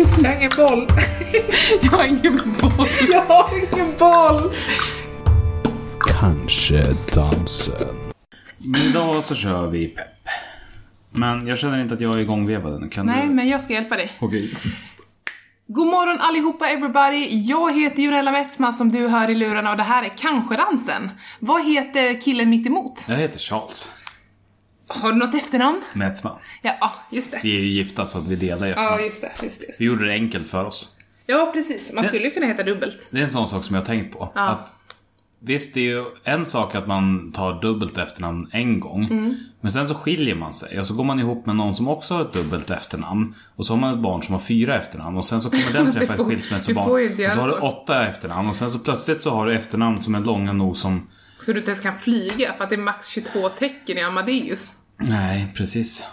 Jag har ingen boll. Jag har ingen boll. Jag har ingen boll. Kanske dansen. Men idag så kör vi pepp. Men jag känner inte att jag är igångvevad än. Kan Nej, du? men jag ska hjälpa dig. Okej. God morgon allihopa everybody! Jag heter Jonella Wetsma som du hör i lurarna och det här är Kanske dansen. Vad heter killen mitt emot? Jag heter Charles Har du något efternamn? Metsman. Ja, just det. Vi är ju gifta så att vi delar i Ja, efternamn. just det. Just det. Vi gjorde det enkelt för oss. Ja, precis. Man skulle ju kunna heta dubbelt. Det är en sån sak som jag har tänkt på. Ja. Att Visst, det är ju en sak att man tar dubbelt efternamn en gång. Mm. Men sen så skiljer man sig och så går man ihop med någon som också har ett dubbelt efternamn. Och så har man ett barn som har fyra efternamn och sen så kommer den träffa får- ett skilsmässobarn. Och så har du åtta efternamn och sen så plötsligt så har du efternamn som är långa nog som... Så du inte ens kan flyga för att det är max 22 tecken i Amadeus. Nej, precis.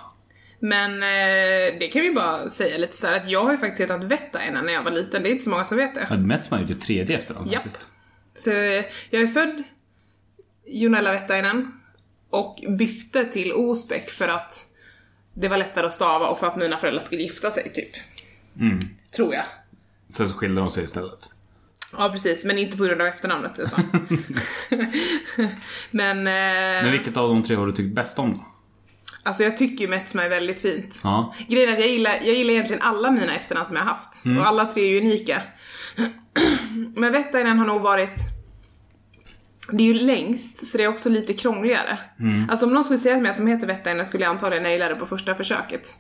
Men eh, det kan vi bara säga lite så här att jag har ju faktiskt hetat Vettainen när jag var liten. Det är inte så många som vet det. Ja, Metsman är ju det tredje efternamn Japp. faktiskt. Så eh, jag är född Jonella Vettainen och bytte till Osbeck för att det var lättare att stava och för att mina föräldrar skulle gifta sig, typ. Mm. Tror jag. Sen så skiljer de sig istället. Ja, precis. Men inte på grund av efternamnet, utan... men... Eh, Men vilket av de tre har du tyckt bäst om då? Alltså jag tycker ju Metsma är väldigt fint. Ja. Grejen är att jag gillar, jag gillar egentligen alla mina efternamn som jag har haft. Mm. Och alla tre är ju unika. Men Vettainen har nog varit... Det är ju längst, så det är också lite krångligare. Mm. Alltså om någon skulle säga till mig att de heter Vettainen skulle jag antagligen naila det på första försöket.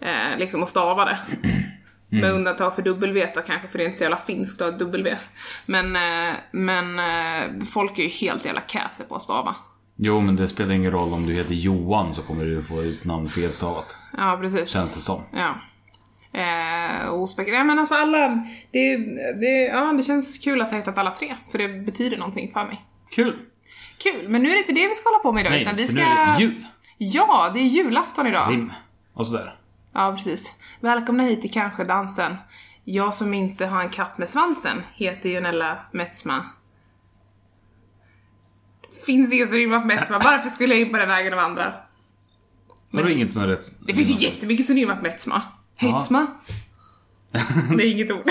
Eh, liksom att stava det. Mm. Med undantag för W då kanske, för det är inte så jävla finskt att ha W. Men, eh, men eh, folk är ju helt jävla käse på att stava. Jo, men det spelar ingen roll om du heter Johan så kommer du få ut namn felstavat. Ja, precis. Känns det som. Ja. Eh, ospek... Nej men alltså alla... Det, det, ja, det känns kul att ha hittat alla tre, för det betyder någonting för mig. Kul! Kul, men nu är det inte det vi ska hålla på med idag, Nej, utan vi ska... nu är det jul. Ja, det är julafton idag. Rim. Och sådär. Ja, precis. Välkomna hit till Kanske dansen. Jag som inte har en katt med svansen heter Jonella Metsma. Finns inget som rimmar på Metsma, varför skulle jag in på den vägen av andra? Har du inget som är rätt? Det finns ju jättemycket som rimmar på Metsma. Hetsma. Det är inget ord.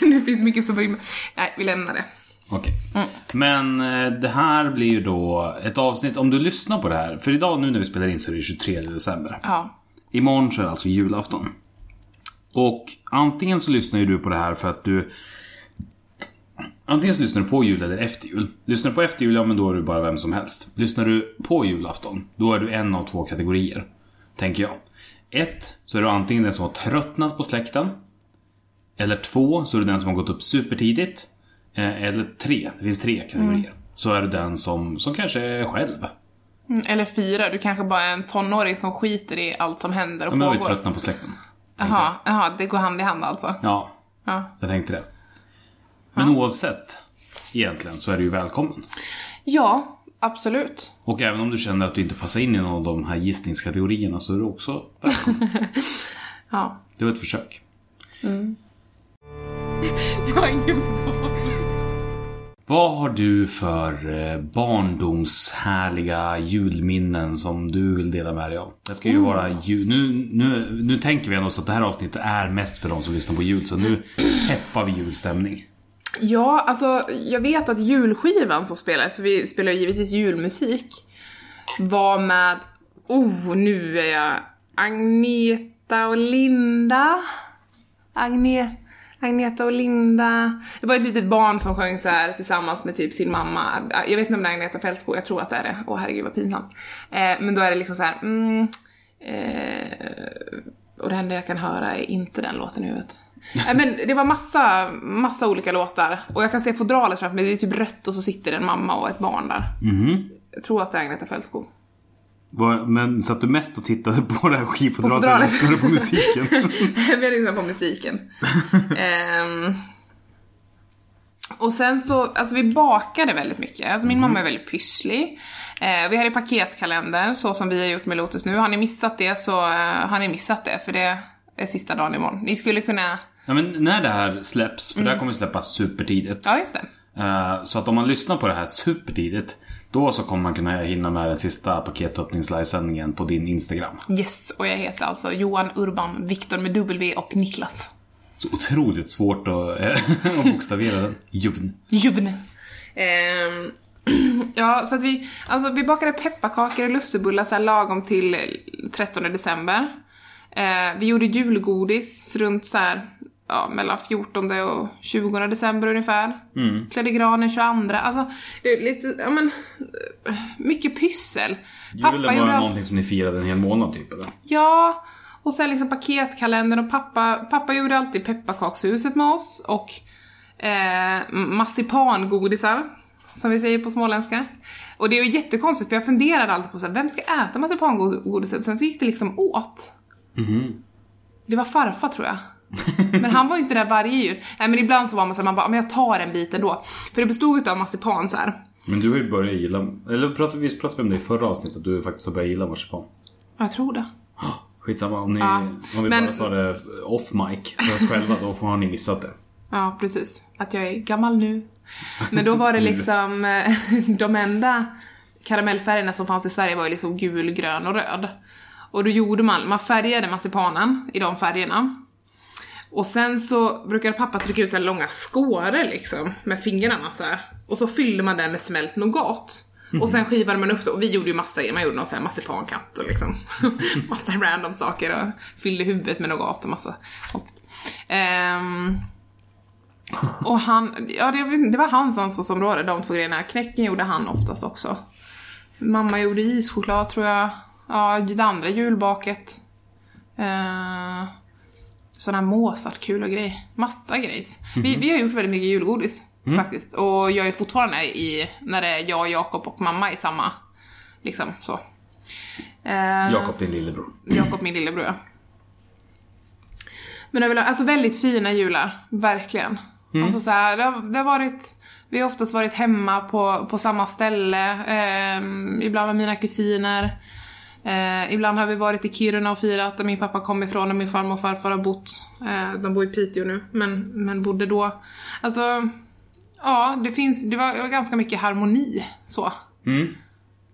Men det finns mycket som rimmar. Nej, vi lämnar det. Okej. Mm. Men eh, det här blir ju då ett avsnitt, om du lyssnar på det här. För idag nu när vi spelar in så är det 23 december. Ja. Imorgon så är det alltså julafton. Och antingen så lyssnar ju du på det här för att du... Antingen så lyssnar du på jul eller efter jul. Lyssnar du på efter jul, ja men då är du bara vem som helst. Lyssnar du på julafton, då är du en av två kategorier. Tänker jag. Ett, så är du antingen den som har tröttnat på släkten. Eller två, så är du den som har gått upp supertidigt. Eh, Eller tre, det finns tre kategorier. Så är du den som, som kanske är själv. Mm, Eller fyra, du kanske bara är en tonåring som skiter i allt som händer och Ja, men har vi pågår. tröttnat på släkten. Jaha, det går hand i hand alltså. Ja, Ja. Jag tänkte det. Men oavsett, egentligen, så är du ju välkommen. Ja, absolut. Och även om du känner att du inte passar in i någon av de här gissningskategorierna så är du också välkommen. Ja. Det var ett försök. Jag har ingen. Vad har du för eh, barndomshärliga julminnen som du vill dela med dig av? Det ska ju vara jul. Nu, nu, nu tänker vi ändå så att det här avsnittet är mest för de som lyssnar på jul. Så nu peppar vi julstämning. Ja, alltså jag vet att julskivan som spelades, för vi spelar ju givetvis julmusik, var med, oh nu är jag, Agneta och Linda. Agne, Agneta och Linda. Det var ett litet barn som sjöng så här tillsammans med typ sin mamma. Jag vet inte om det är Agneta Fältskog, jag tror att det är det. Åh herregud vad pinsamt. Eh, men då är det liksom så här, mm, eh, och det enda jag kan höra är inte den låten i huvudet. Nej men det var massa, massa olika låtar. Och jag kan se fodralet framför mig, det är typ rött och så sitter en mamma och ett barn där. Jag tror att det är Agneta Fältskog. Men satt du mest och tittade på det här skivfodralet fodralet. eller lyssnade du på musiken? Vi har lyssnat på musiken. Ehm, och sen så, alltså vi bakade väldigt mycket. Alltså min mamma är väldigt pysslig. Eh, vi hade paketkalender, så som vi har gjort med Lotus nu. Har ni missat det så eh, har ni missat det, för det är sista dagen imorgon. Ni skulle kunna, Ja, men när det här släpps, för det här kommer släppas supertidigt. ja just det. Eh, Så att om man lyssnar på det här supertidigt Då så kommer man kunna hinna med den sista paketöppnings-livesändningen på din Instagram. Yes, och jag heter alltså Johan Urban Viktor med W och Niklas. Så otroligt svårt att, eh, att bokstavera den. Juvn. Jubn. Ehm, ja, så att vi, alltså vi bakade pepparkakor och lussebullar så här lagom till 13 december. Eh, vi gjorde julgodis runt så här, ja, mellan 14 och 20 december ungefär. Mm. Klädde granen 22, alltså lite, ja men, mycket pyssel. Julen var gjorde någonting som ni firade en hel månad typ eller? Ja, och sen liksom paketkalendern och pappa, pappa gjorde alltid pepparkakshuset med oss och eh, marsipangodisar, som vi säger på småländska. Och det är ju jättekonstigt för jag funderade alltid på så här, vem ska äta marsipangodiset? Sen så gick det liksom åt. Det var farfar tror jag. Men han var ju inte där varje jul. Nej men ibland så var man så här, man bara, men jag tar en bit ändå. För det bestod utav marsipan så här. Men du har ju börjat gilla, eller pratade, visst pratade vi om det i förra avsnittet, att du faktiskt har börjat gilla marsipan? Jag tror det. Skitsamma, om, ni, Ja, om vi men- bara sa det off mic för oss själva, då får ni missat det. Ja, precis. Att jag är gammal nu. Men då var det liksom, eh, de enda karamellfärgerna som fanns i Sverige var ju liksom gul, grön och röd. Och då gjorde man, man färgade marsipanen i de färgerna. Och sen så brukade pappa trycka ut så här långa skåror liksom, med fingrarna så här. Och så fyllde man den med smält nougat. Och sen skivade man upp det, och vi gjorde ju massa grejer, man gjorde någon sån här marsipankatt och liksom massa random saker och fyllde huvudet med nougat och massa konstigt. Um, och han, ja det, det var hans ansvarsområde, de två grejerna. Knäcken gjorde han oftast också. Mamma gjorde ischoklad tror jag. Ja, det andra julbaket. Uh, sådana Mozartkul och grejer. Massa grejs. Vi, vi har gjort väldigt mycket julgodis faktiskt. Och jag är fortfarande i, när det är jag, Jakob och mamma i samma, liksom så. Eh, Jakob, din lillebror. Jakob, min lillebror. ja. Men överlag, alltså väldigt fina jular, verkligen. Alltså så här, det, har, det har varit, vi har oftast varit hemma på, på samma ställe, ehm, ibland med mina kusiner. Eh, ibland har vi varit i Kiruna och firat där min pappa kom ifrån och min farmor och farfar har bott. Eh, de bor i Piteå nu, men, men bodde då. Alltså, ja, det finns, det var, ganska mycket harmoni så. Mm.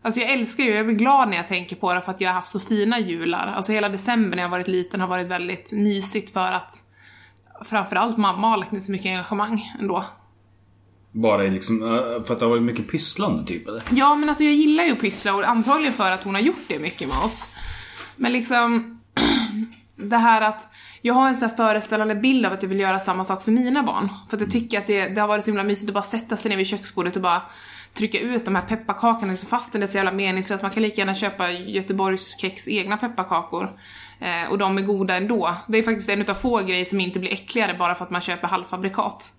Alltså jag älskar ju, jag blir glad när jag tänker på det för att jag har haft så fina jular. Alltså hela december när jag varit liten har varit väldigt mysigt för att framförallt mamma har lagt ner så mycket engagemang ändå. Bara i liksom, eh, för att det har varit mycket pysslande typ eller? Ja men alltså jag gillar ju att pyssla och antagligen för att hon har gjort det mycket med oss. Men liksom det här att jag har en sån här föreställande bild av att jag vill göra samma sak för mina barn. För att jag tycker att det, det har varit så himla mysigt att bara sätta sig ner vid köksbordet och bara trycka ut de här pepparkakorna liksom fastän det är så jävla meningslöst. Man kan lika gärna köpa Göteborgs kex egna pepparkakor. Eh, och de är goda ändå. Det är faktiskt en utav få grejer som inte blir äckligare bara för att man köper halvfabrikat.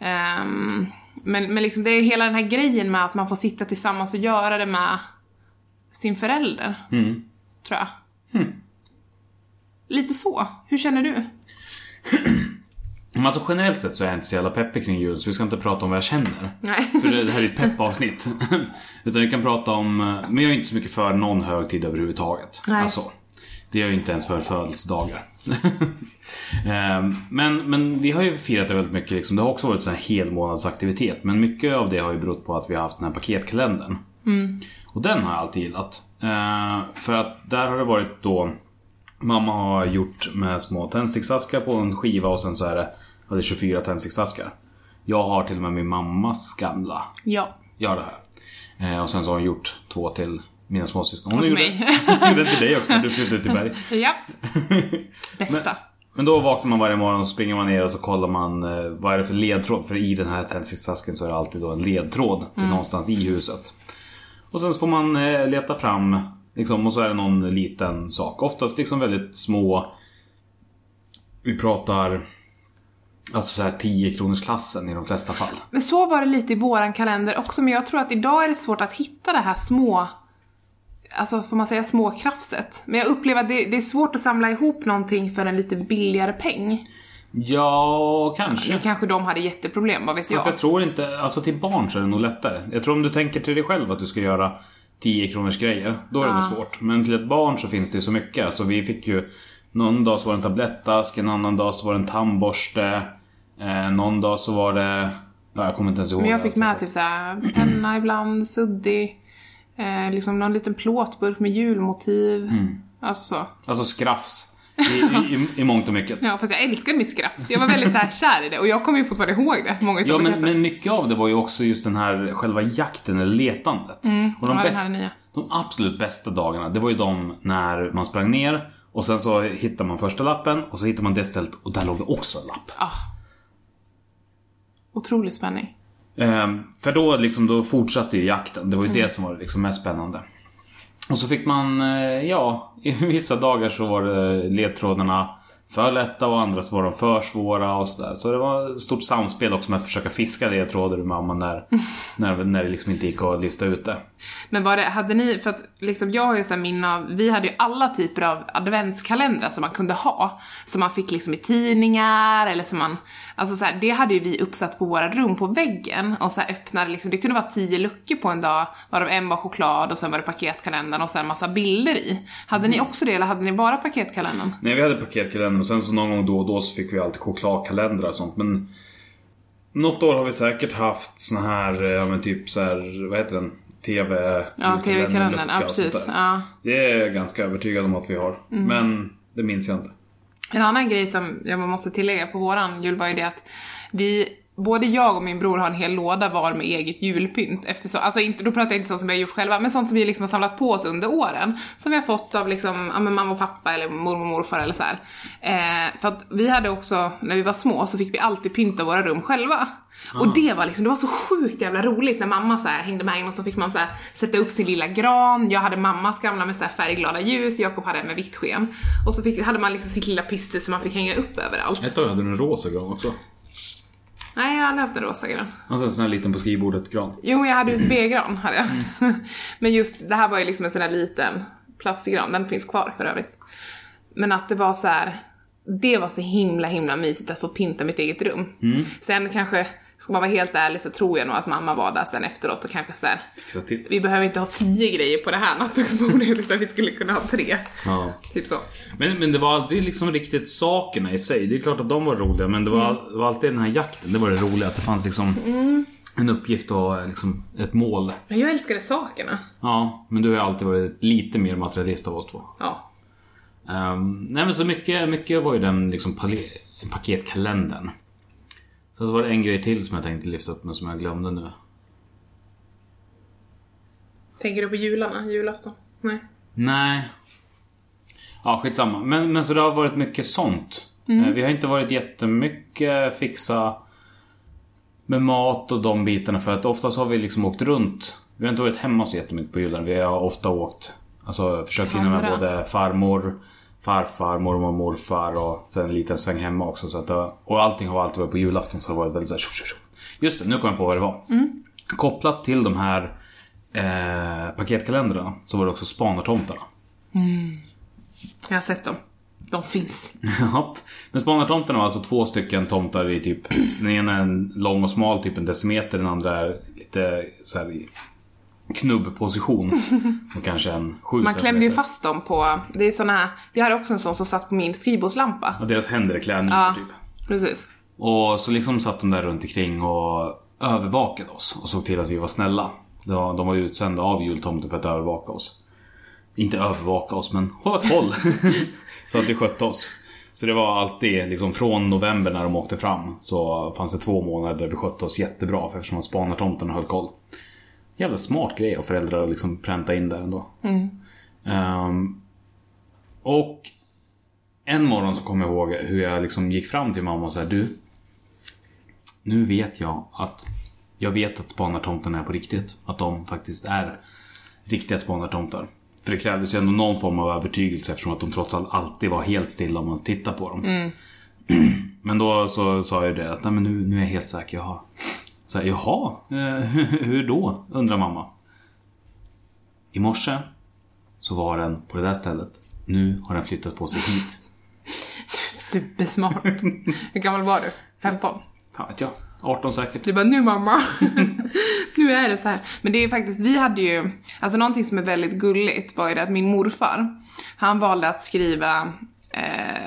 Ehm, men, men liksom det är hela den här grejen med att man får sitta tillsammans och göra det med sin förälder. Mm. Tror jag. Lite så. Hur känner du? Men alltså generellt sett så är jag inte så jävla peppig kring jul så vi ska inte prata om vad jag känner. Nej. För det här är ett peppavsnitt. Utan vi kan prata om, men jag är inte så mycket för någon högtid överhuvudtaget. Nej. Alltså, det är jag ju inte ens för födelsedagar. Ehm, men, men vi har ju firat det väldigt mycket liksom. Det har också varit en helmånadsaktivitet. Men mycket av det har ju berott på att vi har haft den här paketkalendern. Och den har jag alltid gillat. Eh, för att där har det varit då Mamma har gjort med små tändsticksaskar på en skiva och sen så är det, ja, det är 24 tändsticksaskar. Jag har till och med min mammas gamla. Ja. Ja, det har jag. Eh, och sen så har hon gjort två till mina småsyskon. Hon Och gjorde, gjorde det till dig också när du flyttade ut till Berg. Ja. Bästa. Men då vaknar man varje morgon och springer man ner och så kollar man eh, vad är det för ledtråd. För i den här tändsticksasken så är det alltid då en ledtråd till någonstans i huset. Och sen så får man eh, leta fram liksom, och så är det någon liten sak. Oftast liksom väldigt små. Vi pratar alltså så här 10 kronors klassen i de flesta fall. Men så var det lite i våran kalender också, men jag tror att idag är det svårt att hitta det här små Alltså får man säga småkrafset? Men jag upplever att det, det är svårt att samla ihop någonting för en lite billigare peng. Ja, kanske. Nu kanske de hade jätteproblem, vad vet jag? Fast jag tror inte, alltså till barn så är det nog lättare. Jag tror om du tänker till dig själv att du ska göra 10 kronors grejer, då är det nog svårt. Men till ett barn så finns det ju så mycket. Alltså vi fick ju, någon dag så var det en tablettask, en annan dag så var det en tandborste. Eh, någon dag så var det Ja, jag kommer inte ens ihåg. Men jag fick med typ såhär penna ibland, suddig, eh, liksom någon liten plåtburk med julmotiv. Mm. Alltså så. Alltså skrafs. I, i, i, mångt och mycket. Ja, fast jag älskar mitt skrafs. Jag var väldigt så här kär i det och jag kommer ju fortfarande ihåg det. Många Ja, men, men mycket av det var ju också just den här själva jakten eller letandet. och de, Mm, ja, bäst, de absolut bästa dagarna, det var ju de när man sprang ner och sen så hittar man första lappen och så hittar man det stället och där låg det också en lapp. Ah. Otrolig spänning. Ehm, för då, liksom, då fortsatte ju jakten. Det var ju Mm. det som var liksom mest spännande. Och så fick man, eh, ja, i vissa dagar så var det ledtrådarna för lätta och andra så var de för svåra och sådär. Så det var ett stort samspel också med att försöka fiska ledtrådar ur mamman när, när, när det liksom inte gick att lista ut det. Men var det, hade ni, för att liksom jag har ju så här minne av, vi hade ju alla typer av adventskalendrar som man kunde ha. Som man fick liksom i tidningar eller som man, alltså så här, det hade ju vi uppsatt på våra rum på väggen och så här öppnade liksom, det kunde vara tio luckor på en dag, varav en var choklad och sen var det paketkalendern och sen en massa bilder i. Hade ni också det eller hade ni bara paketkalendern? Nej, vi hade paketkalender och sen så någon gång då och då så fick vi alltid chokladkalendrar och sånt. Men något år har vi säkert haft såna här, eh, ja men typ så här, vad heter den? TV... Ja, tv-kalendern, ja precis. Ja. Det är jag ganska övertygad om att vi har. Mm. Men det minns jag inte. En annan grej som jag måste tillägga på våran jul var ju det att vi, både jag och min bror har en hel låda var med eget julpynt. Eftersom, alltså inte, då pratar jag inte sånt som vi har gjort själva, men sånt som vi liksom har samlat på oss under åren. Som vi har fått av liksom, ja, men mamma och pappa eller mormor och morfar eller så här. Eh, för att vi hade också, när vi var små så fick vi alltid pynta våra rum själva. Och det var liksom, det var så sjukt jävla roligt när mamma så här hängde med in och så fick man så här sätta upp sin lilla gran. Jag hade mammas gamla med så här färgglada ljus, Jakob hade en med vitt sken. Och så fick, hade man liksom sitt lilla pyssel som man fick hänga upp överallt. Ett tag hade du en rosa gran också. Nej, jag har aldrig haft en rosa gran. Alltså en sån här liten på skrivbordet-gran. Jo, jag hade USB-gran hade jag. Men just det här var ju liksom en sån här liten plastgran, den finns kvar för övrigt. Men att det var så här. det var så himla himla mysigt att få pynta mitt eget rum. Sen kanske, ska man vara helt ärlig så tror jag nog att mamma var där sen efteråt och kanske så här. Fixa till. vi behöver inte ha tio grejer på det här nattduksbordet utan vi skulle kunna ha tre. Ja. Typ så. Men, men det var aldrig liksom riktigt sakerna i sig. Det är klart att de var roliga men det var, Mm. var alltid den här jakten. Det var det roliga. Att det fanns liksom en uppgift och liksom ett mål. Men jag älskade sakerna. Ja, men du har alltid varit lite mer materialist av oss två. Ja. Um, nej men så mycket, mycket var ju den liksom paketkalendern. Sen så var det en grej till som jag tänkte lyfta upp men som jag glömde nu. Tänker du på jularna? Julafton? Nej. Nej. Ja, skitsamma. Men, men så det har varit mycket sånt. Mm. Eh, Vi har inte varit jättemycket fixa med mat och de bitarna för att oftast har vi liksom åkt runt. Vi har inte varit hemma så jättemycket på julen. Vi har ofta åkt, alltså försökt hinna med både farmor, farfar, mormor, morfar och sen en liten sväng hemma också. Så att det, och allting har alltid varit på julafton så det har varit väldigt såhär tjoff, tjoff, tjoff. Just det, nu kom jag på vad det var. Kopplat till de här eh, paketkalendrarna så var det också spanartomtarna. Jag har sett dem. De finns. Japp. Men spanartomtarna var alltså två stycken tomtar i typ... Den ena är en lång och smal, typ en decimeter. Den andra är lite så här knubbposition. Och kanske en sju Man klämde ju fast dem på, det är såna här, vi hade också en sån som satt på min skrivbordslampa. Och deras händer är klädnypor Ja, typ. precis. Och så liksom satt de där runt omkring och övervakade oss. Och såg till att vi var snälla. De var, de var ju utsända av jultomten för att övervaka oss. Inte övervaka oss, men hålla koll. så att vi skötte oss. Så det var alltid, liksom från november när de åkte fram, så fanns det två månader där vi skötte oss jättebra för eftersom spanartomten höll koll. Jävla smart grej av föräldrar att liksom pränta in där ändå. Ehm, och en morgon så kommer jag ihåg hur jag liksom gick fram till mamma och sa du. Nu vet jag att jag vet att spanartomtarna är på riktigt. Att de faktiskt är riktiga spanartomtar. För det krävdes ju ändå någon form av övertygelse eftersom att de trots allt alltid var helt stilla om man tittar på dem. Men då så sa jag det att Nej, men nu, nu är jag helt säker. Jaha. Så här, Jaha, eh, hur då? undrar mamma. I morse så var den på det där stället. Nu har den flyttat på sig hit. Supersmart. Hur gammal var du? 15? Ja, vet jag. 18 säkert. Du bara, nu mamma. nu är det så här. Men det är faktiskt, vi hade ju, alltså någonting som är väldigt gulligt var ju det att min morfar, han valde att skriva, eh,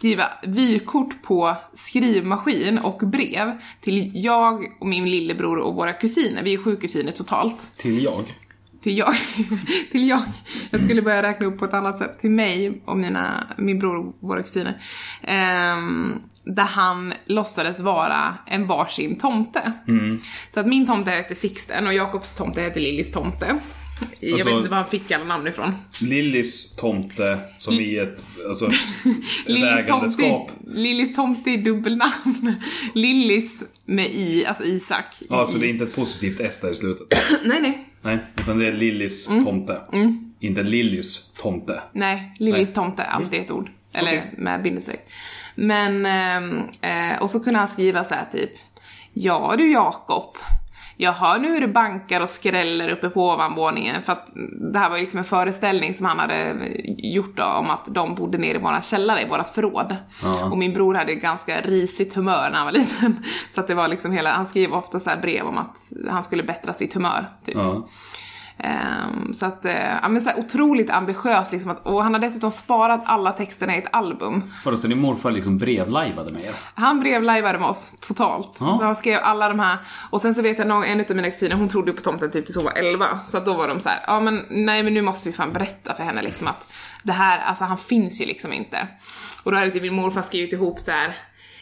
skriva vykort på skrivmaskin och brev till jag och min lillebror och våra kusiner. Vi är sju kusiner totalt. Till jag. Till jag. till jag. Jag skulle börja räkna upp på ett annat sätt. Till mig och mina, min bror och våra kusiner. Ehm, där han låtsades vara en varsin tomte. Så att min tomte hette Sixten och Jakobs tomte hette Lillis tomte. Jag Alltså- vet inte var han fick alla namn ifrån. Lillys tomte som i ett, alltså, ett ägandeskap. Lillis tomte är dubbelnamn. Lillis med i, alltså Isak. i- Ja, så det är inte ett positivt S där i slutet. Nej, nej. Nej, utan det är Lillys Mm. tomte. Inte Lillys tomte. Nej, Lillis Nej. tomte, alltid ett ord. Eller Okej. med bindestreck. Men, ehm, eh, och så kunde han skriva så här typ. Ja du Jakob. Jag hör nu hur det bankar och skräller uppe på ovanvåningen för att det här var ju liksom en föreställning som han hade gjort då, om att de bodde nere i våran källare, i vårat förråd. Ja. Och min bror hade ganska risigt humör när han var liten. Så att det var liksom hela, han skrev ofta så brev om att han skulle bättra sitt humör. Typ. Ja. Ehm, så att, eh, ja men så otroligt ambitiös liksom att, och han har dessutom sparat alla texterna i ett album. Vadå, så din morfar liksom brevlajvade med er? Han brevlajvade med oss totalt. Ja. Så han skrev alla de här, och sen så vet jag någon, en utav mina kusiner, hon trodde på tomten typ tills hon var 11. Så att då var de så här, ja men nej men nu måste vi fan berätta för henne liksom att det här, alltså han finns ju liksom inte. Och då hade typ min morfar skrivit ihop så här.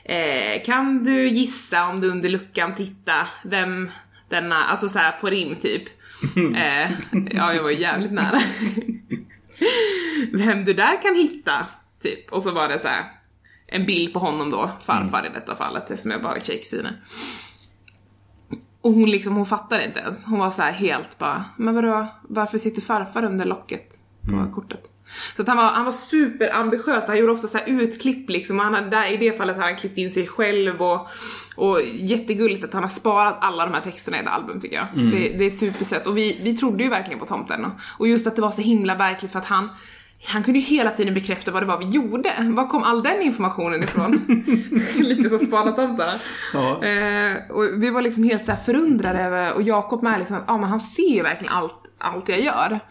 Eh, kan du gissa om du under luckan tittar vem denna, alltså så här på rim typ. Eh, ja jag var jävligt nära. vem du där kan hitta, typ. Och så var det så här en bild på honom då, farfar i detta fallet eftersom jag bara är tjejkusiner. Och hon liksom, hon fattade inte ens. Hon var så här helt bara, men vadå, varför sitter farfar under locket på kortet? Så att han var, han var superambitiös, han gjorde ofta så utklipp liksom, och han hade, där, i det fallet hade han klippt in sig själv och, och jättegulligt att han har sparat alla de här texterna i ett album tycker jag. Det, det är supersött och vi, vi trodde ju verkligen på tomten. Och, just att det var så himla verkligt för att han han kunde ju hela tiden bekräfta vad det var vi gjorde. Var kom all den informationen ifrån? Lite som spanartomtarna. Ja. Eh, och vi var liksom helt så förundrade över, och Jakob med liksom, ja men han ser ju verkligen allt, allt jag gör.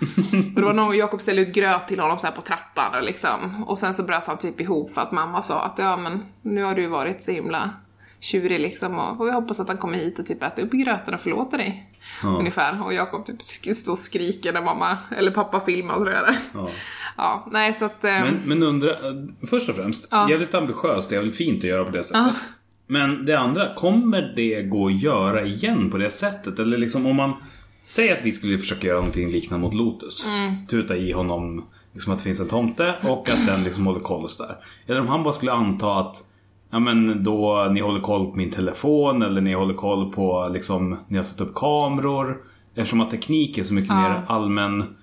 och det var någon gång Jakob ställde ut gröt till honom så på trappan och liksom, och sen så bröt han typ ihop för att mamma sa att ja men nu har du varit så himla tjurig liksom och, och jag hoppas att han kommer hit och typ äter upp gröten och förlåter dig. Ja. Ungefär. Och Jakob typ står och skriker när mamma, eller pappa filmar tror jag det. Ja. Ja, nej så att... eh, Men, men undra, först och främst, Ja. jävligt ambitiöst, jävligt fint att göra på det sättet. Ja. Men det andra, kommer det gå att göra igen på det sättet? Eller liksom om man säger att vi skulle försöka göra någonting liknande mot Lotus. Mm. Tuta i honom liksom att det finns en tomte och att den liksom håller koll och sådär. Eller om han bara skulle anta att Ja men då ni håller koll på min telefon eller ni håller koll på liksom Ni har satt upp kameror Eftersom att teknik är så mycket Ja. mer allmän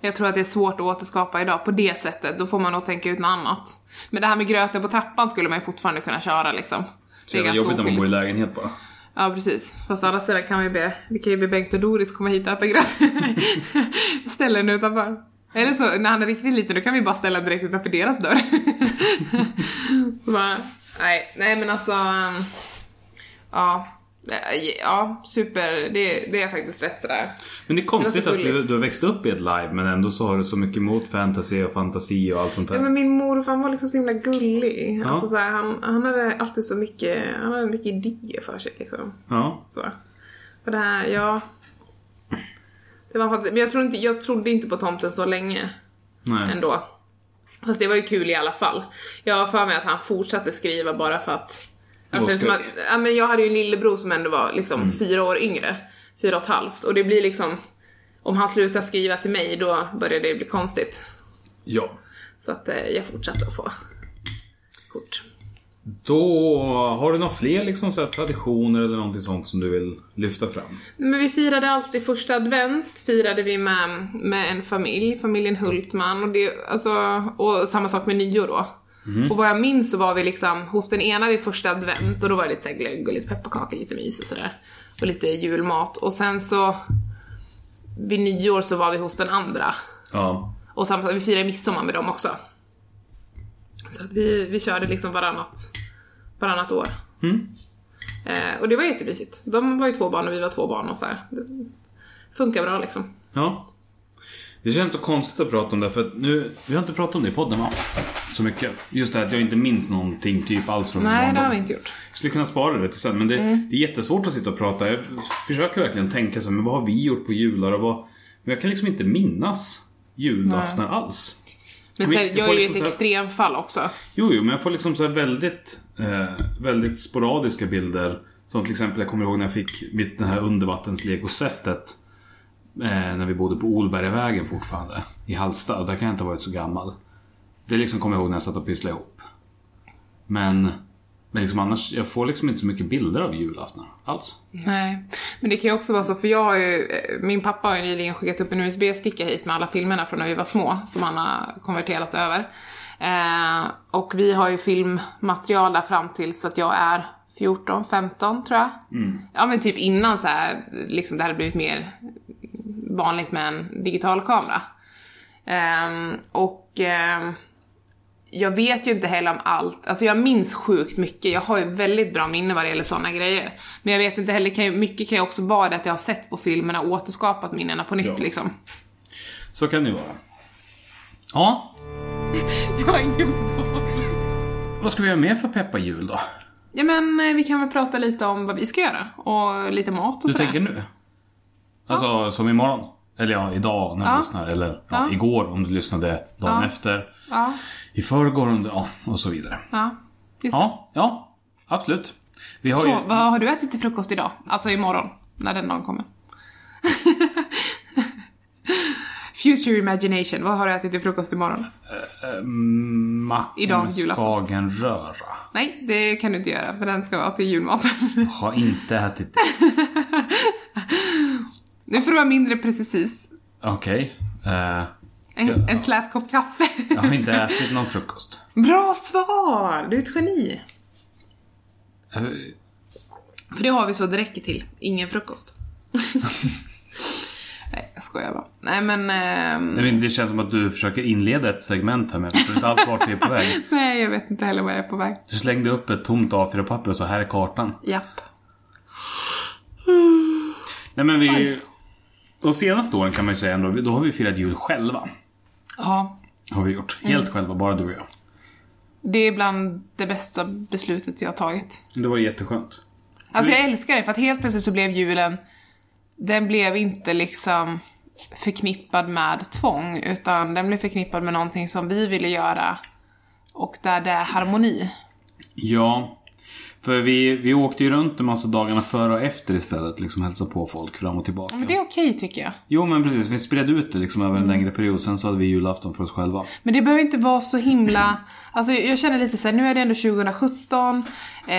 Jag tror att det är svårt att återskapa idag på det sättet. Då får man nog tänka ut något annat. Men det här med gröten på trappan skulle man ju fortfarande kunna köra liksom. Så jävla jobbigt när man bor i lägenhet bara. Ja precis. Fast å andra sidan kan vi be, vi kan ju be Bengt och Doris komma hit och äta gräs. Ställa den utanför. Eller så när han är riktigt liten då kan vi bara ställa den direkt utanför deras dörr. Bara, nej, nej men alltså. Ja det- Ja, super. Det, det är faktiskt rätt sådär. Men det är konstigt Det att du, du har växt upp i ett live men ändå så har du så mycket emot fantasy och fantasi och allt sånt där. Ja men min morfar var liksom så himla gullig. Ja. Alltså så här, han, han hade alltid så mycket, han hade mycket idéer för sig liksom. Ja. Så. Och det här, ja. Det var faktiskt, men jag, tror inte, jag trodde inte på tomten så länge Nej. ändå. Fast det var ju kul i alla fall. Jag har för mig att han fortsatte skriva bara för att... Att ja, men jag hade ju en lillebror som ändå var liksom fyra år yngre. Fyra och ett halvt. Och det blir liksom... Om han slutar skriva till mig då börjar det bli konstigt. Ja. Så att eh, jag fortsatte att få kort. Då har du några fler liksom så traditioner eller någonting sånt som du vill lyfta fram? Men vi firade alltid första advent, firade vi med, med en familj, familjen Hultman och, det, alltså, och samma sak med nyår då. Och vad jag minns så var vi liksom hos den ena vid första advent och då var det lite så glögg och lite pepparkakor, lite mys och sådär. Och lite julmat. Och sen så vid nyår så var vi hos den andra. Ja. Och samma, vi firade midsommar med dem också. Så att vi, vi körde liksom varannat, varannat år. Mm. Eh, och det var jättemysigt. De var ju två barn och vi var två barn och så här. Det funkar bra liksom. Ja. Det känns så konstigt att prata om det för nu, vi har inte pratat om det i podden va? Så mycket. Just det här att jag inte minns någonting typ alls från Nej, det har vi inte gjort. Jag skulle kunna spara det till sen men det, det är jättesvårt att sitta och prata. Jag försöker verkligen tänka så men vad har vi gjort på jular och vad... Men jag kan liksom inte minnas julaftnar alls. Men sen, jag jag är ju liksom ett extremfall också. Jo, jo, men jag får liksom så väldigt, eh, väldigt sporadiska bilder. Som till exempel, jag kommer ihåg när jag fick mitt det här undervattenslegosättet. Eh, när vi bodde på Olbergavägen fortfarande. I Hallsta. Där kan jag inte ha varit så gammal. Det liksom kommer jag ihåg när jag satt och pysslade ihop. Men, men liksom annars, jag får liksom inte så mycket bilder av julaftnar alls. Nej, men det kan ju också vara så för jag har ju, eh, min pappa har ju nyligen skickat upp en USB-sticka hit med alla filmerna från när vi var små som han har konverterat över. Eh, och vi har ju filmmaterial där fram till så att jag är 14, 15 tror jag. Ja men typ innan så här, liksom det hade blivit mer vanligt med en digital kamera. Ehm, och ehm, jag vet ju inte heller om allt, alltså jag minns sjukt mycket, jag har ju väldigt bra minne vad det gäller sådana grejer. Men jag vet inte heller, kan ju, mycket kan ju också vara det att jag har sett på filmerna och återskapat minnena på nytt Ja. liksom. Så kan det vara. Ja, Jag har ingen vad ska vi göra mer för peppa jul då? Ja men eh, vi kan väl prata lite om vad vi ska göra och lite mat och Du sådär. tänker nu? Alltså som imorgon? Eller ja, idag när du Ja. lyssnar. Eller ja, Ja. igår om du lyssnade dagen Ja. efter. Ja, I förrgår ja, och så vidare. ja. Just det. Ja, ja, absolut. Vi har Så, ju... vad har du ätit till frukost idag? Alltså imorgon, när den dagen kommer. Future imagination, vad har du ätit till frukost imorgon? Macka Idag, med julafton. skagenröra. Nej, det kan du inte göra, för den ska vara till julmaten. Har inte ätit... nu får du vara mindre precis. Okej. Eh, En, Ja. en slät kopp kaffe. jag har inte ätit någon frukost. Bra svar! Du är ett geni. Eh, För det har vi så det räcker till. Ingen frukost. Nej, jag skojar bara. Nej men... ehm, Det känns som att du försöker inleda ett segment här men jag förstår inte alls vart vi är på väg. nej, jag vet inte heller var jag är på väg. Du slängde upp ett tomt A4-papper och så här är kartan. Japp. Nej men vi... De senaste åren kan man ju säga ändå, då har vi firat jul själva. Ja. Har vi gjort. Helt Mm. själva, bara du och jag. Det är bland det bästa beslutet jag har tagit. Det var jätteskönt. Alltså jag älskar det för att helt plötsligt så blev julen, den blev inte liksom förknippad med tvång utan den blev förknippad med någonting som vi ville göra och där det är harmoni. Ja. För vi, vi åkte ju runt en massa dagarna före och efter istället. Liksom hälsade på folk fram och tillbaka. Men det är okej tycker jag. Jo men precis, vi spred ut det liksom över en Mm. längre period. Sen så hade vi julafton för oss själva. Men det behöver inte vara så himla... Alltså jag känner lite så här, nu är det ändå 2017, eh,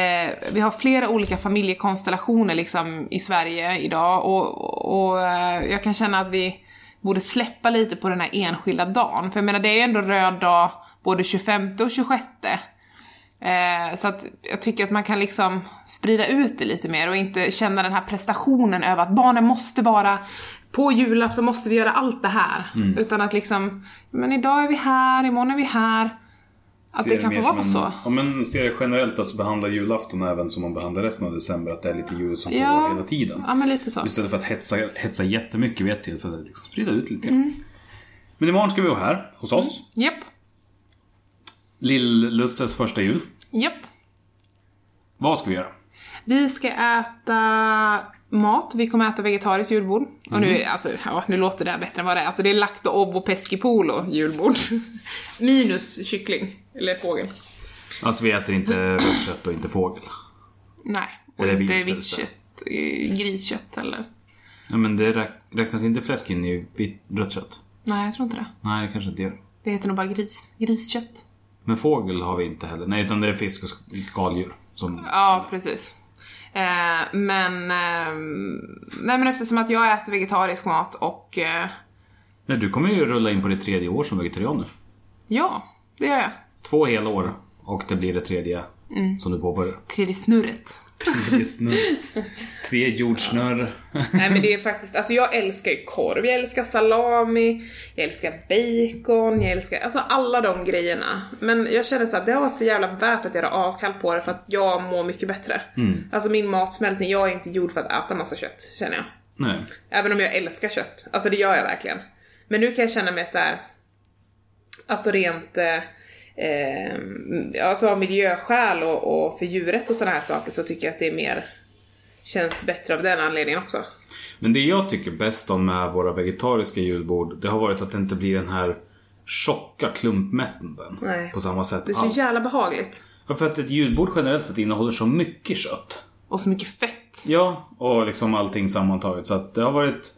vi har flera olika familjekonstellationer liksom i Sverige idag och, och eh, jag kan känna att vi borde släppa lite på den här enskilda dagen. För jag menar det är ju ändå röd dag både 25 och 26. Eh, så att jag tycker att man kan liksom sprida ut det lite mer och inte känna den här prestationen över att barnen måste vara på julafton måste vi göra allt det här. Utan att liksom, men idag är vi här, imorgon är vi här. Att det kan få vara så. Ja men ser det generellt alltså behandla julafton även som man behandlar resten av december. Att det är lite jul som Ja. pågår hela tiden. Ja men lite så. Istället för att hetsa, hetsa jättemycket vid ett tillfälle. Liksom sprida ut lite. Mm. Men imorgon ska vi vara här hos oss. Japp, Lill-Lusses första jul. japp. Vad ska vi göra? Vi ska äta mat, vi kommer äta vegetariskt julbord. Och nu, alltså, ja, nu låter det här bättre än vad det är. Alltså det är lacto ovo pescipolo julbord. Minus kyckling, eller fågel. Alltså vi äter inte rött kött och inte fågel. Nej, och Eller inte vitt kött, eh, griskött eller. Ja men det räk- räknas inte fläsk in i rött kött? Nej, jag tror inte det. Nej det kanske inte gör. Det heter nog bara gris. Griskött. Men fågel har vi inte heller. Nej utan det är fisk och skaldjur. Som... Ja, precis. Eh, men, ehm, nej men eftersom att jag äter vegetarisk mat och eh, Nej du kommer ju rulla in på ditt tredje år som vegetarian nu. ja, det gör jag. Två hela år och det blir det tredje som du påbörjar. Tredje snurret. Tre. Tre jordsnurr. Nej men det är faktiskt, alltså jag älskar ju korv, jag älskar salami, jag älskar bacon, jag älskar, alltså alla de grejerna. Men jag känner så att det har varit så jävla värt att göra avkall på det för att jag mår mycket bättre. Alltså min matsmältning, jag är inte gjord för att äta massa kött, känner jag. Nej. Även om jag älskar kött, alltså det gör jag verkligen. Men nu kan jag känna mig så här. alltså rent eh, alltså av miljöskäl och, och för djuret och sådana här saker så tycker jag att det är mer känns bättre av den anledningen också. Men det jag tycker bäst om med våra vegetariska julbord, det har varit att det inte blir den här tjocka klumpmättnaden på samma sätt Det är så alls. jävla behagligt. Ja, för att ett julbord generellt sett innehåller så mycket kött. Och så mycket fett. Ja, och liksom allting sammantaget. Så att det har varit...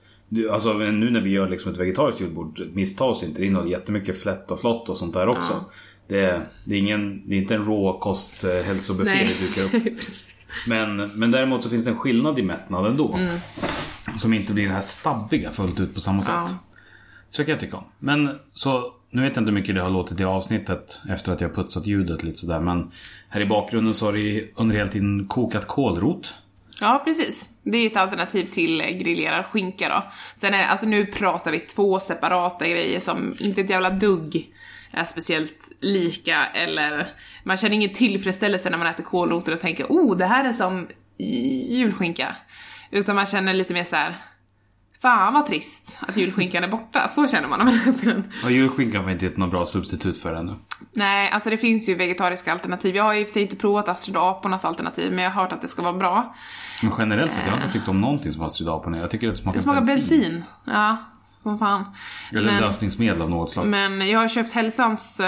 Alltså nu när vi gör liksom ett vegetariskt julbord, missta oss inte. Det innehåller jättemycket flätt och flott och sånt där också. Det, är, det, är ingen, det är inte en råkost hälsobuffé Nej. vi dukar upp. Men, men däremot så finns det en skillnad i mättnad ändå. Som inte blir det här stabbiga fullt ut på samma sätt. Ja. Så det kan jag tycka om. Men så, nu vet jag inte hur mycket det har låtit i avsnittet efter att jag har putsat ljudet lite sådär. Men här i bakgrunden så har det under hela tiden kokat kålrot. Ja, precis. Det är ett alternativ till grillerad skinka då. Sen är alltså nu pratar vi två separata grejer som inte ett jävla dugg är speciellt lika eller man känner ingen tillfredsställelse när man äter kålrotor och tänker oh, det här är som julskinka. Utan man känner lite mer så här. Fan vad trist att julskinkan är borta. Så känner man när man äter den. Och julskinkan var inte ett något bra substitut för ännu. Nej, alltså det finns ju vegetariska alternativ. Jag har i och för sig inte provat Astrid apornas alternativ, men jag har hört att det ska vara bra. Men generellt sett, jag har inte tyckt om någonting som Astrid Aporna. Jag tycker att det smakar, Det smakar bensin. Ja, som fan. Eller Men- lösningsmedel av något slag. Men jag har köpt Hälsans, eh,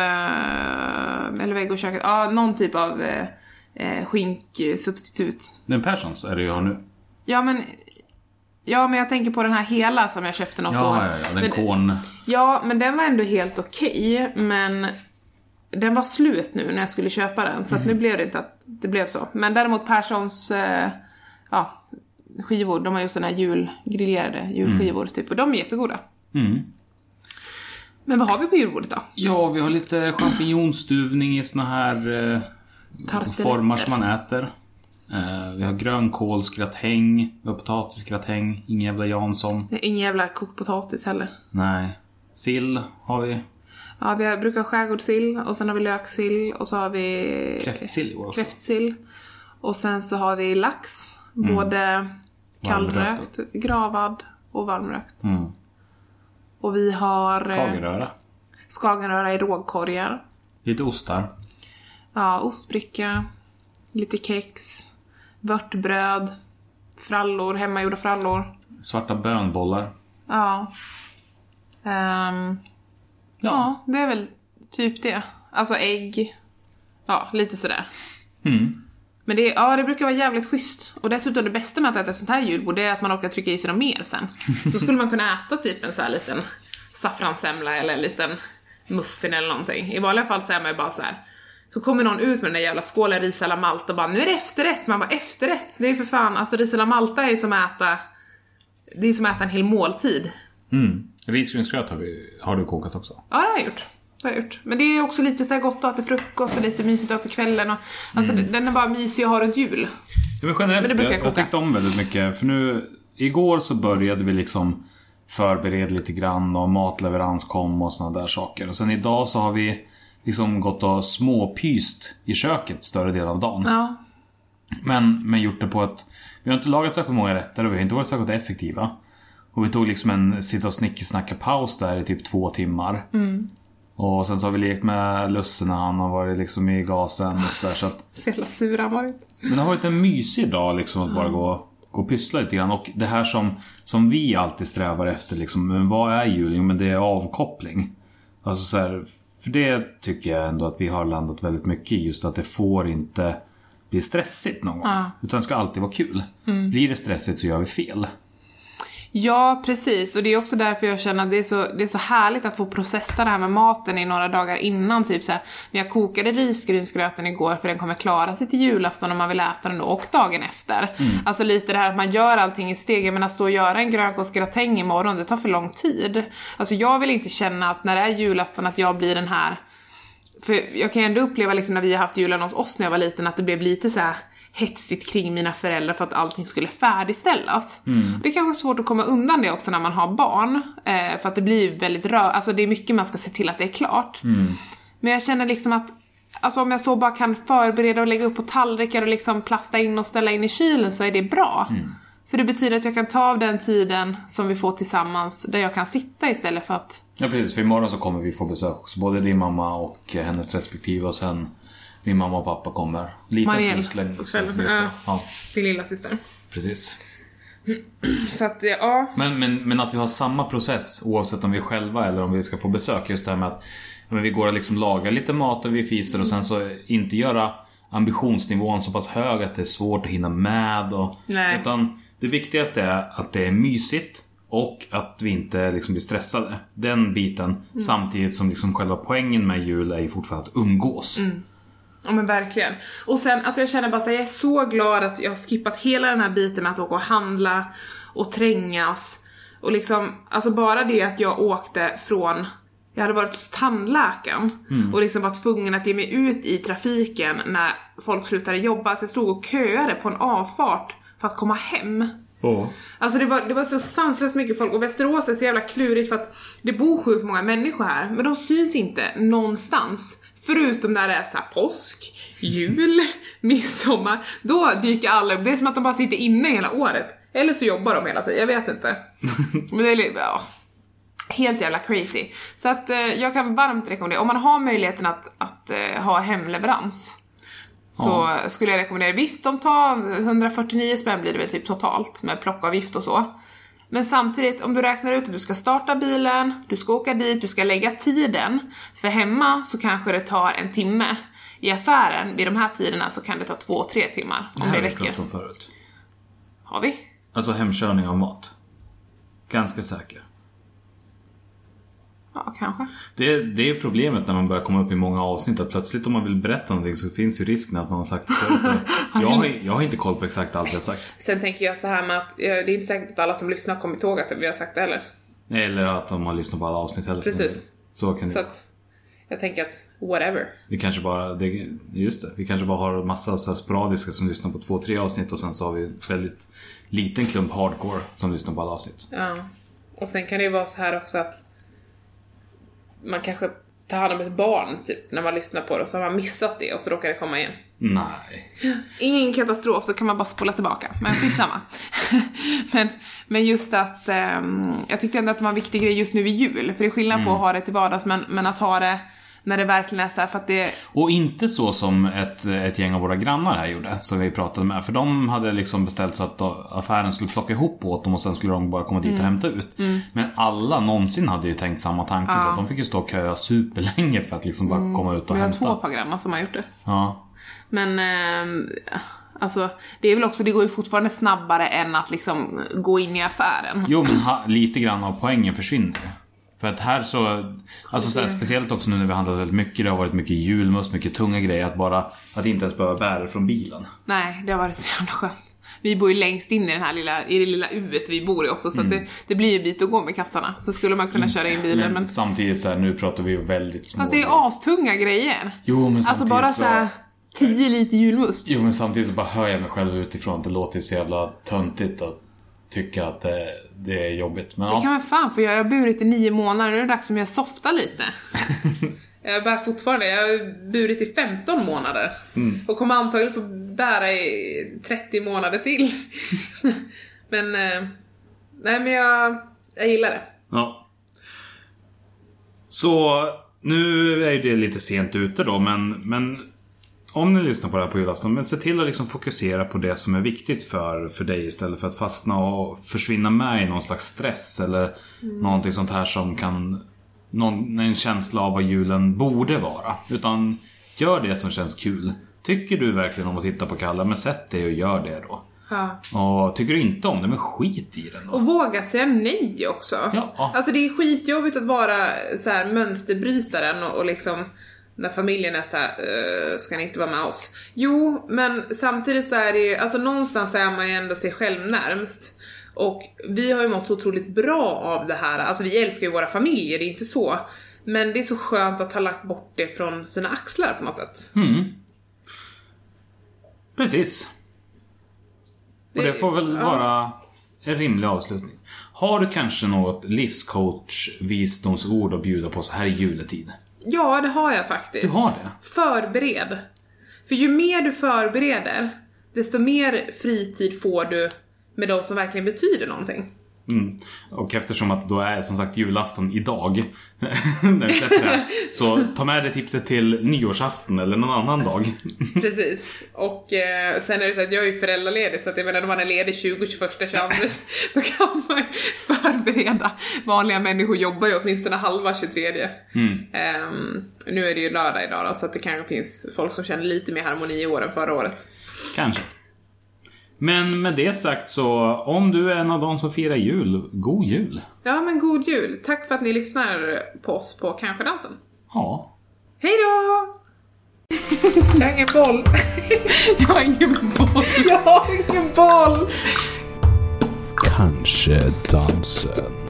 eller vegoköket, ja någon typ av eh, eh, skinksubstitut. Den Perssons är det jag har nu. Ja men, ja men jag tänker på den här hela som jag köpte något år. Ja, ja, ja. Den men, korn... Ja, men den var ändå helt okej, men den var slut nu när jag skulle köpa den, så att nu blev det inte att det blev så. Men däremot Perssons, eh, ja, skivor, de har just såna här julgrillerade julskivor typ, och de är jättegoda. Mm. Men vad har vi på julbordet då? Ja, vi har lite champinjonstuvning i såna här eh, former som man äter. Eh, vi har grönkålsgratäng, vi har potatisgratäng, ingen jävla Jansson. Ingen jävla kokt potatis heller. Nej. Sill har vi. Ja, vi brukar ha skärgårdssill och sen har vi löksill och så har vi Kräftsill också. kräftsill. Och sen så har vi lax, både kallrökt, gravad och varmrökt. Mm. Och vi har eh, Skagenröra. skagenröra i rågkorgar. Lite ostar. Ja, ostbricka, lite kex, vörtbröd, frallor, hemmagjorda frallor. Svarta bönbollar. Ja. Ehm, ja, det är väl typ det. Alltså ägg. Ja, lite sådär. Mm. Men det, ja, det brukar vara jävligt schysst. Och dessutom det bästa med att äta sånt här julbord är att man orkar trycka i sig något mer sen. Då skulle man kunna äta typ en sån här liten saffranssemla eller en liten muffin eller någonting. I vanliga fall så är man ju bara så här. Så kommer någon ut med den där jävla skålen ris alla malt och bara nu är det efterrätt. Man bara efterrätt? Det är för fan, alltså ris alla malta är ju som att äta det är som att äta en hel måltid. Mm. Risgrynsgröt har, vi, har du kokat också. Ja, det har jag gjort. Har jag gjort. Men det är också lite så gott att till frukost och lite mysigt att till kvällen. Och, alltså den är bara mysig att ha runt jul. Ja, men generellt Men det jag, jag jag tyckte om väldigt mycket. För nu, igår så började vi liksom förbereda lite grann och matleverans kom och såna där saker. Och sen idag så har vi liksom gått och småpyst i köket större delen av dagen. Ja. Men, men gjort det på ett... Vi har inte lagat särskilt många rätter och vi har inte varit särskilt effektiva. Och vi tog liksom en sitta och snickesnacka paus där i typ två timmar. Och sen så har vi lekt med Lusse när han har varit liksom i gasen och sådär. Så att Så jävla sur han varit. men det har varit en mysig dag liksom att bara gå, gå och pyssla lite grann. Och det här som, som vi alltid strävar efter liksom. Men vad är jul? Jo men det är avkoppling. Alltså så här, för det tycker jag ändå att vi har landat väldigt mycket i. Just att det får inte bli stressigt någon gång. Ja. Utan det ska alltid vara kul. Blir det stressigt så gör vi fel. Ja, precis. Och det är också därför jag känner att det är så, det är så härligt att få processa det här med maten i några dagar innan. Typ så här, men jag kokade risgrynsgröten igår för den kommer klara sig till julafton om man vill äta den då, och dagen efter. Alltså lite det här att man gör allting i steg. Men att stå och göra en grönkålsgratäng imorgon, det tar för lång tid. Alltså jag vill inte känna att när det är julafton att jag blir den här För jag kan ju ändå uppleva liksom när vi har haft julen hos oss när jag var liten att det blev lite så här hetsigt kring mina föräldrar för att allting skulle färdigställas. Det är kanske svårt att komma undan det också när man har barn. Eh, för att det blir väldigt rör, alltså det är mycket man ska se till att det är klart. Men jag känner liksom att Alltså om jag så bara kan förbereda och lägga upp på tallrikar och liksom plasta in och ställa in i kylen så är det bra. För För det betyder att jag kan ta av den tiden som vi får tillsammans där jag kan sitta istället för att... Ja precis, för imorgon så kommer vi få besök också. Både din mamma och hennes respektive och sen min mamma och pappa kommer. Lite Marielle släng själv, Lite. ja. Din lilla syster. precis. Så att, ja. Men, men, men att vi har samma process oavsett om vi är själva eller om vi ska få besök. Just det här med att men vi går och liksom lagar lite mat och vi fiser och sen så inte göra ambitionsnivån så pass hög att det är svårt att hinna med. Och, Nej. Utan det viktigaste är att det är mysigt och att vi inte liksom blir stressade. Den biten. Samtidigt som liksom själva poängen med jul är ju fortfarande att umgås. Ja men verkligen. Och sen, alltså jag känner bara så här, jag är så glad att jag har skippat hela den här biten med att åka och handla och trängas. Och liksom, alltså bara det att jag åkte från, jag hade varit hos tandläkaren och liksom var tvungen att ge mig ut i trafiken när folk slutade jobba. Så jag stod och köade på en avfart för att komma hem. Alltså det var, det var så sanslöst mycket folk och Västerås är så jävla klurigt för att det bor sjukt många människor här men de syns inte någonstans. Förutom när det är så här påsk, jul, midsommar. Då dyker alla upp. Det är som att de bara sitter inne hela året. Eller så jobbar de hela tiden, jag vet inte. Men det är lite, ja. Helt jävla crazy. Så att eh, jag kan varmt rekommendera, om man har möjligheten att, att eh, ha hemleverans så skulle jag rekommendera, visst de tar 149 spänn blir det väl typ totalt med plockavgift och så. Men samtidigt, om du räknar ut att du ska starta bilen, du ska åka dit, du ska lägga tiden. För hemma så kanske det tar en timme. I affären vid de här tiderna så kan det ta två, tre timmar. Det Om här det har vi räcker. pratat om förut. Har vi? Alltså hemkörning av mat. Ganska säker. Ja, kanske. Det, det är problemet när man börjar komma upp i många avsnitt att plötsligt om man vill berätta någonting så finns ju risken att man har sagt det förut. jag, har, jag har inte koll på exakt allt jag har sagt. Sen tänker jag så här med att eh, det är inte säkert att alla som lyssnar kommer ihåg att vi har sagt det heller. Eller att de har lyssnat på alla avsnitt heller. Precis. Så kan Så det att jag tänker att whatever. Vi kanske bara, det, just det, vi kanske bara har massa så sporadiska som lyssnar på två, tre avsnitt och sen så har vi en väldigt liten klump hardcore som lyssnar på alla avsnitt. Ja. Och sen kan det ju vara så här också att man kanske tar hand om ett barn typ när man lyssnar på det och så har man missat det och så råkar det komma igen. Nej. Ingen katastrof, då kan man bara spola tillbaka. Men skitsamma. men, men just att ehm, jag tyckte ändå att det var en viktig grej just nu vid jul. För det är skillnad på att ha det till vardags men, men att ha det när det verkligen är så här för att det... Och inte så som ett, ett gäng av våra grannar här gjorde, som vi pratade med. För de hade liksom beställt så att affären skulle plocka ihop åt dem och sen skulle de bara komma dit och hämta ut. Men alla någonsin hade ju tänkt samma tanke så att de fick ju stå och köa superlänge för att liksom bara komma ut och Vi har hämta. två par grannar som har gjort det. Ja. Men ehm, alltså det är väl också, det går ju fortfarande snabbare än att liksom gå in i affären. Jo men ha, lite grann av poängen försvinner. För att här så, alltså så här, speciellt också nu när vi har handlat väldigt mycket, det har varit mycket julmust, mycket tunga grejer, att bara, att inte ens behöva bära det från bilen. Nej, det har varit så jävla skönt. Vi bor ju längst in i den här lilla, i det lilla uet vi bor i också så att det, det blir ju bit att gå med kassarna. Så skulle man kunna köra in bilen Men, men... samtidigt så här, nu pratar vi ju väldigt små Fast det är ju grejer. astunga grejer. Jo men samtidigt Alltså bara så... såhär 10 liter julmust. Jo men samtidigt så bara hör jag mig själv utifrån det låter så jävla töntigt att tycka att det, det är jobbigt. Men Det kan man fan få göra. Jag har burit i nio månader, nu är det dags för mig att softa lite. jag bär fortfarande, jag har burit i 15 månader. Och kommer antagligen få bära i 30 månader till. men, eh, nej men jag, jag gillar det. ja. Så nu är det lite sent ute då men, men om ni lyssnar på det här på julafton, men se till att liksom fokusera på det som är viktigt för, för dig istället för att fastna och försvinna med i någon slags stress eller någonting sånt här som kan... Någon, en känsla av vad julen borde vara. Utan gör det som känns kul. Tycker du verkligen om att titta på Kalle, men sätt dig och gör det då. Ja. Och tycker du inte om det, men skit i den då. Och våga säga nej också. Ja. Alltså det är skitjobbigt att vara så här mönsterbrytaren och, och liksom när familjen är såhär, uh, ska ni inte vara med oss? Jo, men samtidigt så är det ju, alltså någonstans är man ju ändå sig själv närmst. Och vi har ju mått så otroligt bra av det här, alltså vi älskar ju våra familjer, det är inte så. Men det är så skönt att ha lagt bort det från sina axlar på något sätt. Precis. Och det får väl vara en rimlig avslutning. Har du kanske något livscoach visdomsord att bjuda på så här i juletid? Ja, det har jag faktiskt. Du har det? Förbered. För ju mer du förbereder, desto mer fritid får du med de som verkligen betyder någonting. Mm. Och eftersom att då är som sagt julafton idag, när vi släpper det här, så ta med det tipset till nyårsafton eller någon annan dag. Precis. Och eh, sen är det så att jag är ju föräldraledig så att jag menar om man är ledig 20, 21, 22 då kan man förbereda. Vanliga människor jobbar ju åtminstone halva 23. Mm. Ehm, nu är det ju lördag idag då, så att det kanske finns folk som känner lite mer harmoni i år än förra året. Kanske. Men med det sagt så, om du är en av de som firar jul, god jul! Ja men god jul! Tack för att ni lyssnar på oss på Kanske Dansen. Ja. Hej då! Jag har ingen boll. Jag har ingen boll. Jag har ingen boll. Kanske dansen.